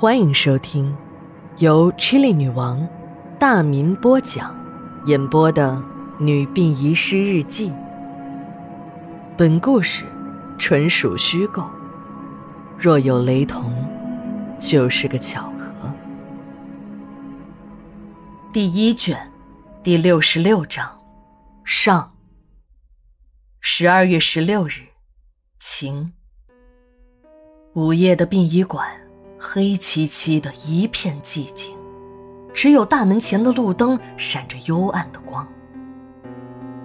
欢迎收听由 Chili 女王大民播讲、演播的《女病遗失日记》。本故事纯属虚构，若有雷同，就是个巧合。第一卷，第六十六章，上。十二月十六日，晴。午夜的殡仪馆，黑漆漆的一片寂静，只有大门前的路灯闪着幽暗的光。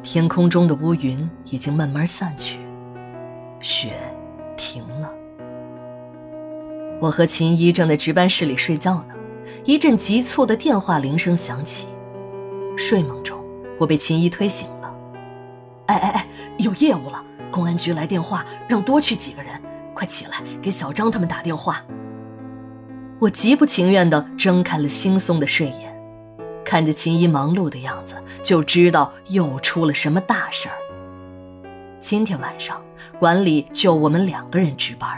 天空中的乌云已经慢慢散去，雪停了。我和秦一正在值班室里睡觉呢，一阵急促的电话铃声响起。睡梦中，我被秦一推醒了。哎哎哎，有业务了！公安局来电话，让多去几个人。快起来，给小张他们打电话。我极不情愿地睁开了惺忪的睡眼，看着秦姨忙碌的样子，就知道又出了什么大事儿。今天晚上馆里就我们两个人值班，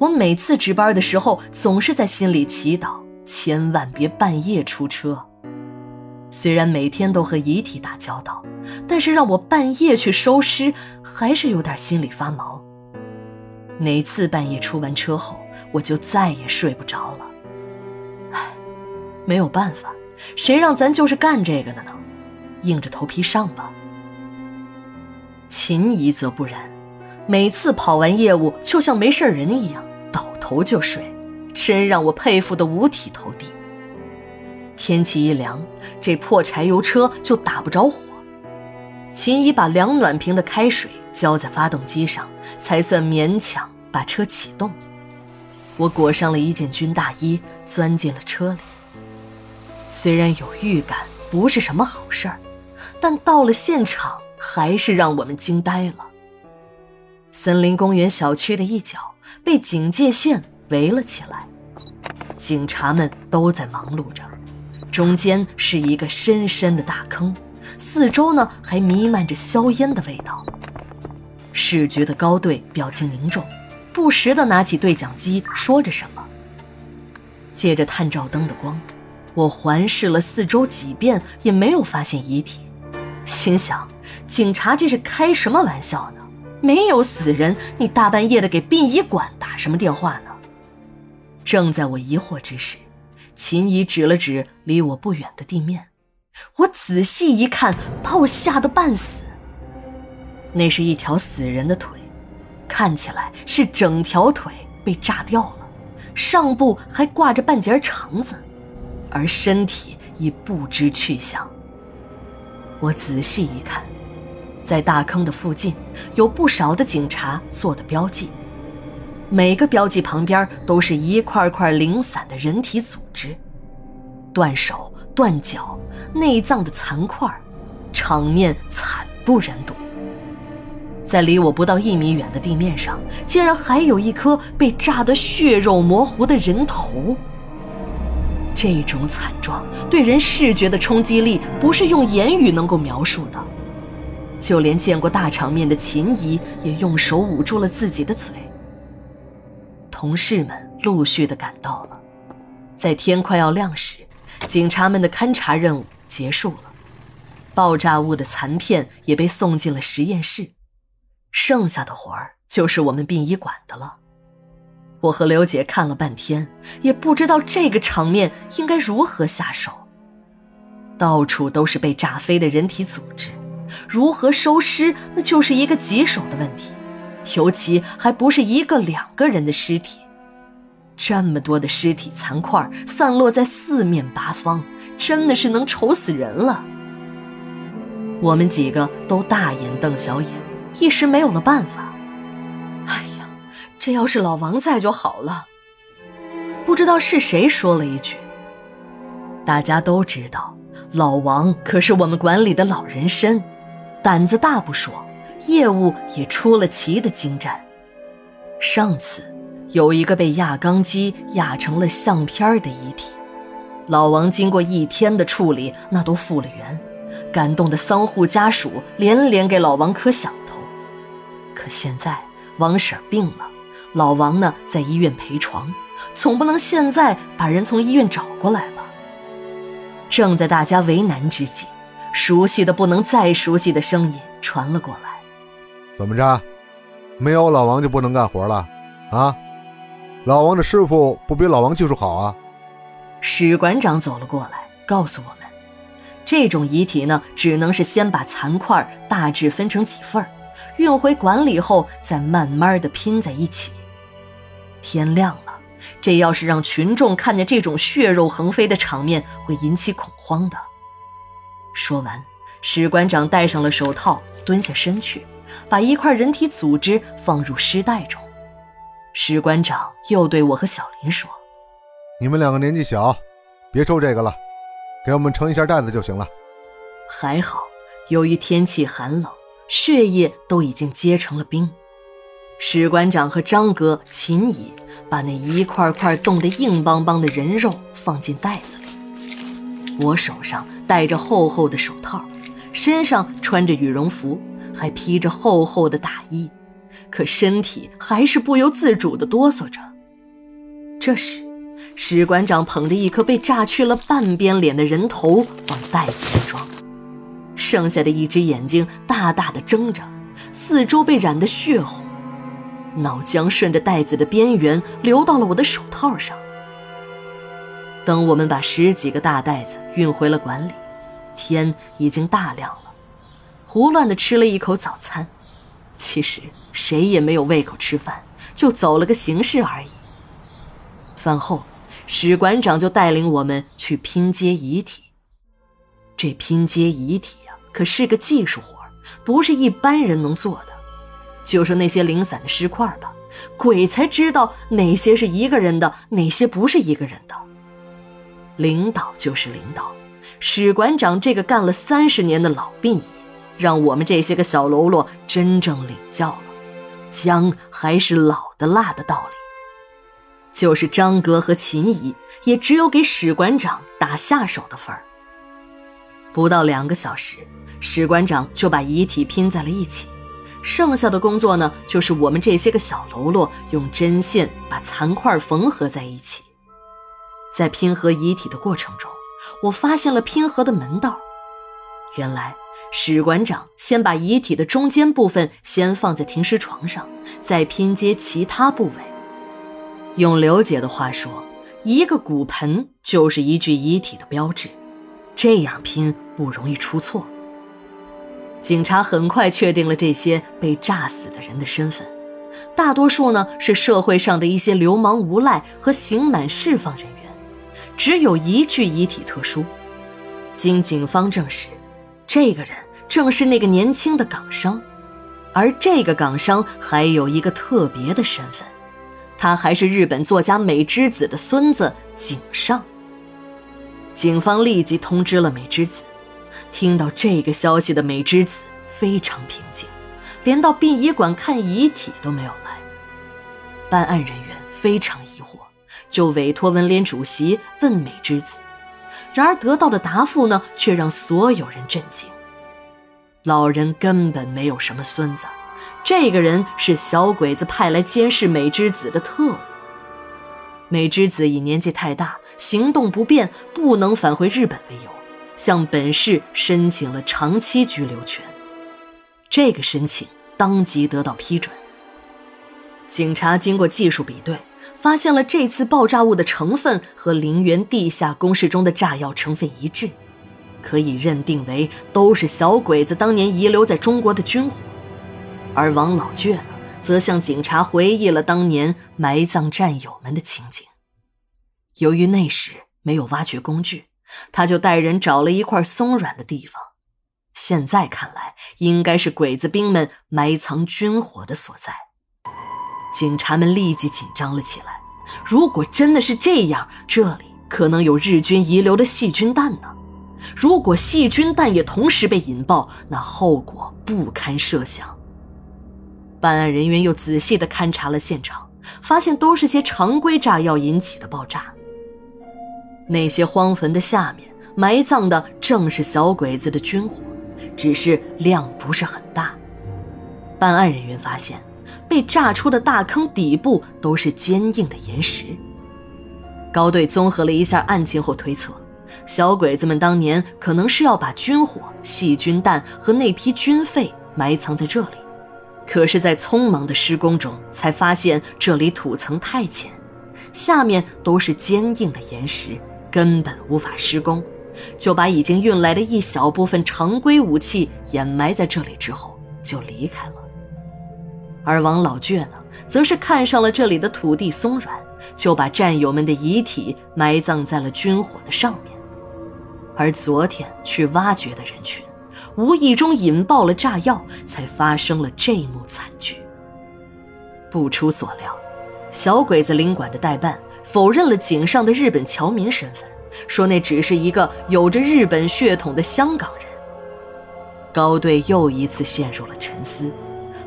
我每次值班的时候，总是在心里祈祷，千万别半夜出车。虽然每天都和遗体打交道，但是让我半夜去收尸，还是有点心里发毛。每次半夜出完车后，我就再也睡不着了。没有办法，谁让咱就是干这个的呢？硬着头皮上吧。秦姨则不然，每次跑完业务就像没事人一样，倒头就睡，真让我佩服的五体投地。天气一凉，这破柴油车就打不着火。秦姨把两暖瓶的开水浇在发动机上，才算勉强把车启动。我裹上了一件军大衣，钻进了车里。虽然有预感不是什么好事儿，但到了现场还是让我们惊呆了。森林公园小区的一角被警戒线围了起来，警察们都在忙碌着，中间是一个深深的大坑。四周呢还弥漫着硝烟的味道，视觉的高队表情凝重，不时地拿起对讲机说着什么。借着探照灯的光，我环视了四周几遍，也没有发现遗体，心想：警察这是开什么玩笑呢？没有死人，你大半夜的给殡仪馆打什么电话呢？正在我疑惑之时，秦姨指了指离我不远的地面。我仔细一看，把我吓得半死。那是一条死人的腿，看起来是整条腿被炸掉了，上部还挂着半截肠子，而身体已不知去向。我仔细一看，在大坑的附近有不少的警察做的标记，每个标记旁边都是一块块零散的人体组织，断手。断脚、内脏的残块，场面惨不忍睹。在离我不到一米远的地面上，竟然还有一颗被炸得血肉模糊的人头。这种惨状对人视觉的冲击力，不是用言语能够描述的。就连见过大场面的秦姨，也用手捂住了自己的嘴。同事们陆续的赶到了，在天快要亮时。警察们的勘查任务结束了，爆炸物的残片也被送进了实验室，剩下的活儿就是我们殡仪馆的了。我和刘姐看了半天，也不知道这个场面应该如何下手。到处都是被炸飞的人体组织，如何收尸那就是一个棘手的问题，尤其还不是一个两个人的尸体。这么多的尸体残块散落在四面八方，真的是能愁死人了。我们几个都大眼瞪小眼，一时没有了办法。这要是老王在就好了。不知道是谁说了一句：“大家都知道，老王可是我们馆里的老人参，胆子大不说，业务也出了奇的精湛。上次。”有一个被压钢机压成了相片的遗体，老王经过一天的处理，那都复了原，感动的丧户家属连连给老王磕响头。可现在王婶病了，老王呢在医院陪床，总不能现在把人从医院找过来吧？正在大家为难之际，熟悉的不能再熟悉的声音传了过来：“怎么着？没有老王就不能干活了？啊？老王的师傅不比老王技术好啊？”史馆长走了过来，告诉我们：“这种遗体呢，只能是先把残块大致分成几份儿。”运回馆里后，再慢慢的拼在一起。天亮了，这要是让群众看见这种血肉横飞的场面，会引起恐慌的。说完，史馆长戴上了手套，蹲下身去，把一块人体组织放入尸袋中。史馆长又对我和小林说：“你们两个年纪小，别抽这个了，给我们盛一下袋子就行了。”还好，由于天气寒冷。血液都已经结成了冰，史馆长和张哥、秦乙把那一块块冻得硬邦邦的人肉放进袋子里。我手上戴着厚厚的手套，身上穿着羽绒服，还披着厚厚的大衣，可身体还是不由自主地哆嗦着。这时，史馆长捧着一颗被炸去了半边脸的人头往袋子里装。剩下的一只眼睛大大的睁着，四周被染得血红，脑浆顺着袋子的边缘流到了我的手套上。等我们把十几个大袋子运回了馆里，天已经大亮了。胡乱的吃了一口早餐，其实谁也没有胃口吃饭，就走了个形式而已。饭后，史馆长就带领我们去拼接遗体。这拼接遗体啊。可是个技术活不是一般人能做的。就说那些零散的尸块吧，鬼才知道哪些是一个人的，哪些不是一个人的。领导就是领导，史馆长这个干了三十年的老兵爷，让我们这些个小喽啰真正领教了姜还是老的辣的道理。就是张哥和秦姨，也只有给史馆长打下手的份儿。不到两个小时。史馆长就把遗体拼在了一起，剩下的工作呢，就是我们这些个小喽啰用针线把残块缝合在一起。在拼合遗体的过程中，我发现了拼合的门道。原来史馆长先把遗体的中间部分先放在停尸床上，再拼接其他部位。用刘姐的话说，一个骨盆就是一具遗体的标志，这样拼不容易出错。警察很快确定了这些被炸死的人的身份，大多数呢是社会上的一些流氓无赖和刑满释放人员，只有一具遗体特殊。经警方证实，这个人正是那个年轻的港商，而这个港商还有一个特别的身份，他还是日本作家美之子的孙子井上。警方立即通知了美之子。听到这个消息的美之子非常平静，连到殡仪馆看遗体都没有来。办案人员非常疑惑，就委托文联主席问美之子，然而得到的答复呢，却让所有人震惊。老人根本没有什么孙子，这个人是小鬼子派来监视美之子的特务。美之子以年纪太大，行动不便，不能返回日本为由。向本市申请了长期居留权，这个申请当即得到批准。警察经过技术比对，发现了这次爆炸物的成分和陵园地下工事中的炸药成分一致，可以认定为都是小鬼子当年遗留在中国的军火。而王老倔呢，则向警察回忆了当年埋葬战友们的情景。由于那时没有挖掘工具。他就带人找了一块松软的地方，现在看来应该是鬼子兵们埋藏军火的所在。警察们立即紧张了起来。如果真的是这样，这里可能有日军遗留的细菌弹呢。如果细菌弹也同时被引爆，那后果不堪设想。办案人员又仔细地勘察了现场，发现都是些常规炸药引起的爆炸。那些荒坟的下面埋葬的正是小鬼子的军火，只是量不是很大。办案人员发现，被炸出的大坑底部都是坚硬的岩石。高队综合了一下案情后推测，小鬼子们当年可能是要把军火、细菌弹和那批军费埋藏在这里，可是，在匆忙的施工中才发现这里土层太浅，下面都是坚硬的岩石，根本无法施工。就把已经运来的一小部分常规武器掩埋在这里之后，就离开了。而王老倔呢，则是看上了这里的土地松软，就把战友们的遗体埋葬在了军火的上面。而昨天去挖掘的人群，无意中引爆了炸药，才发生了这一幕惨剧。不出所料，小鬼子领馆的代办否认了井上的日本侨民身份。说那只是一个有着日本血统的香港人。高队又一次陷入了沉思，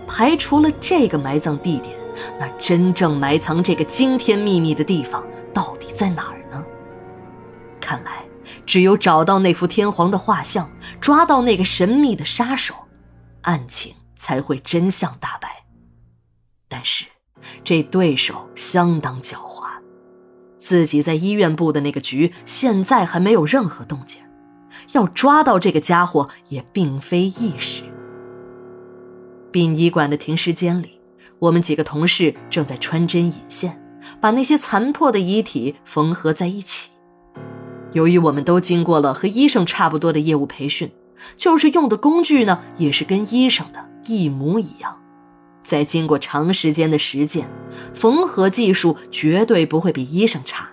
排除了这个埋葬地点，那真正埋藏这个惊天秘密的地方到底在哪儿呢？看来，只有找到那幅天皇的画像，抓到那个神秘的杀手，案情才会真相大白。但是，这对手相当狡猾。自己在医院布的那个局，现在还没有任何动静。要抓到这个家伙也并非易事。殡仪馆的停尸间里，我们几个同事正在穿针引线，把那些残破的遗体缝合在一起。由于我们都经过了和医生差不多的业务培训，就是用的工具呢，也是跟医生的一模一样。在经过长时间的实践，缝合技术绝对不会比医生差。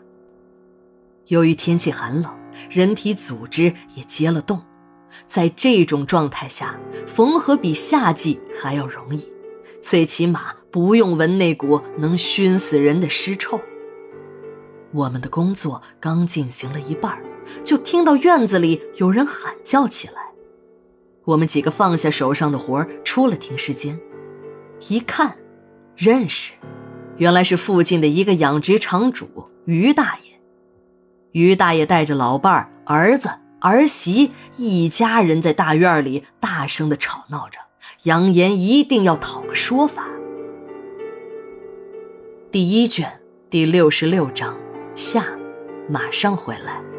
由于天气寒冷，人体组织也结了冻，在这种状态下，缝合比夏季还要容易，最起码不用闻那股能熏死人的尸臭。我们的工作刚进行了一半，就听到院子里有人喊叫起来。我们几个放下手上的活出了停尸间。一看，认识，原来是附近的一个养殖场主于大爷。于大爷带着老伴儿、儿子、儿媳一家人在大院里大声的吵闹着，扬言一定要讨个说法。第一卷第六十六章下，马上回来。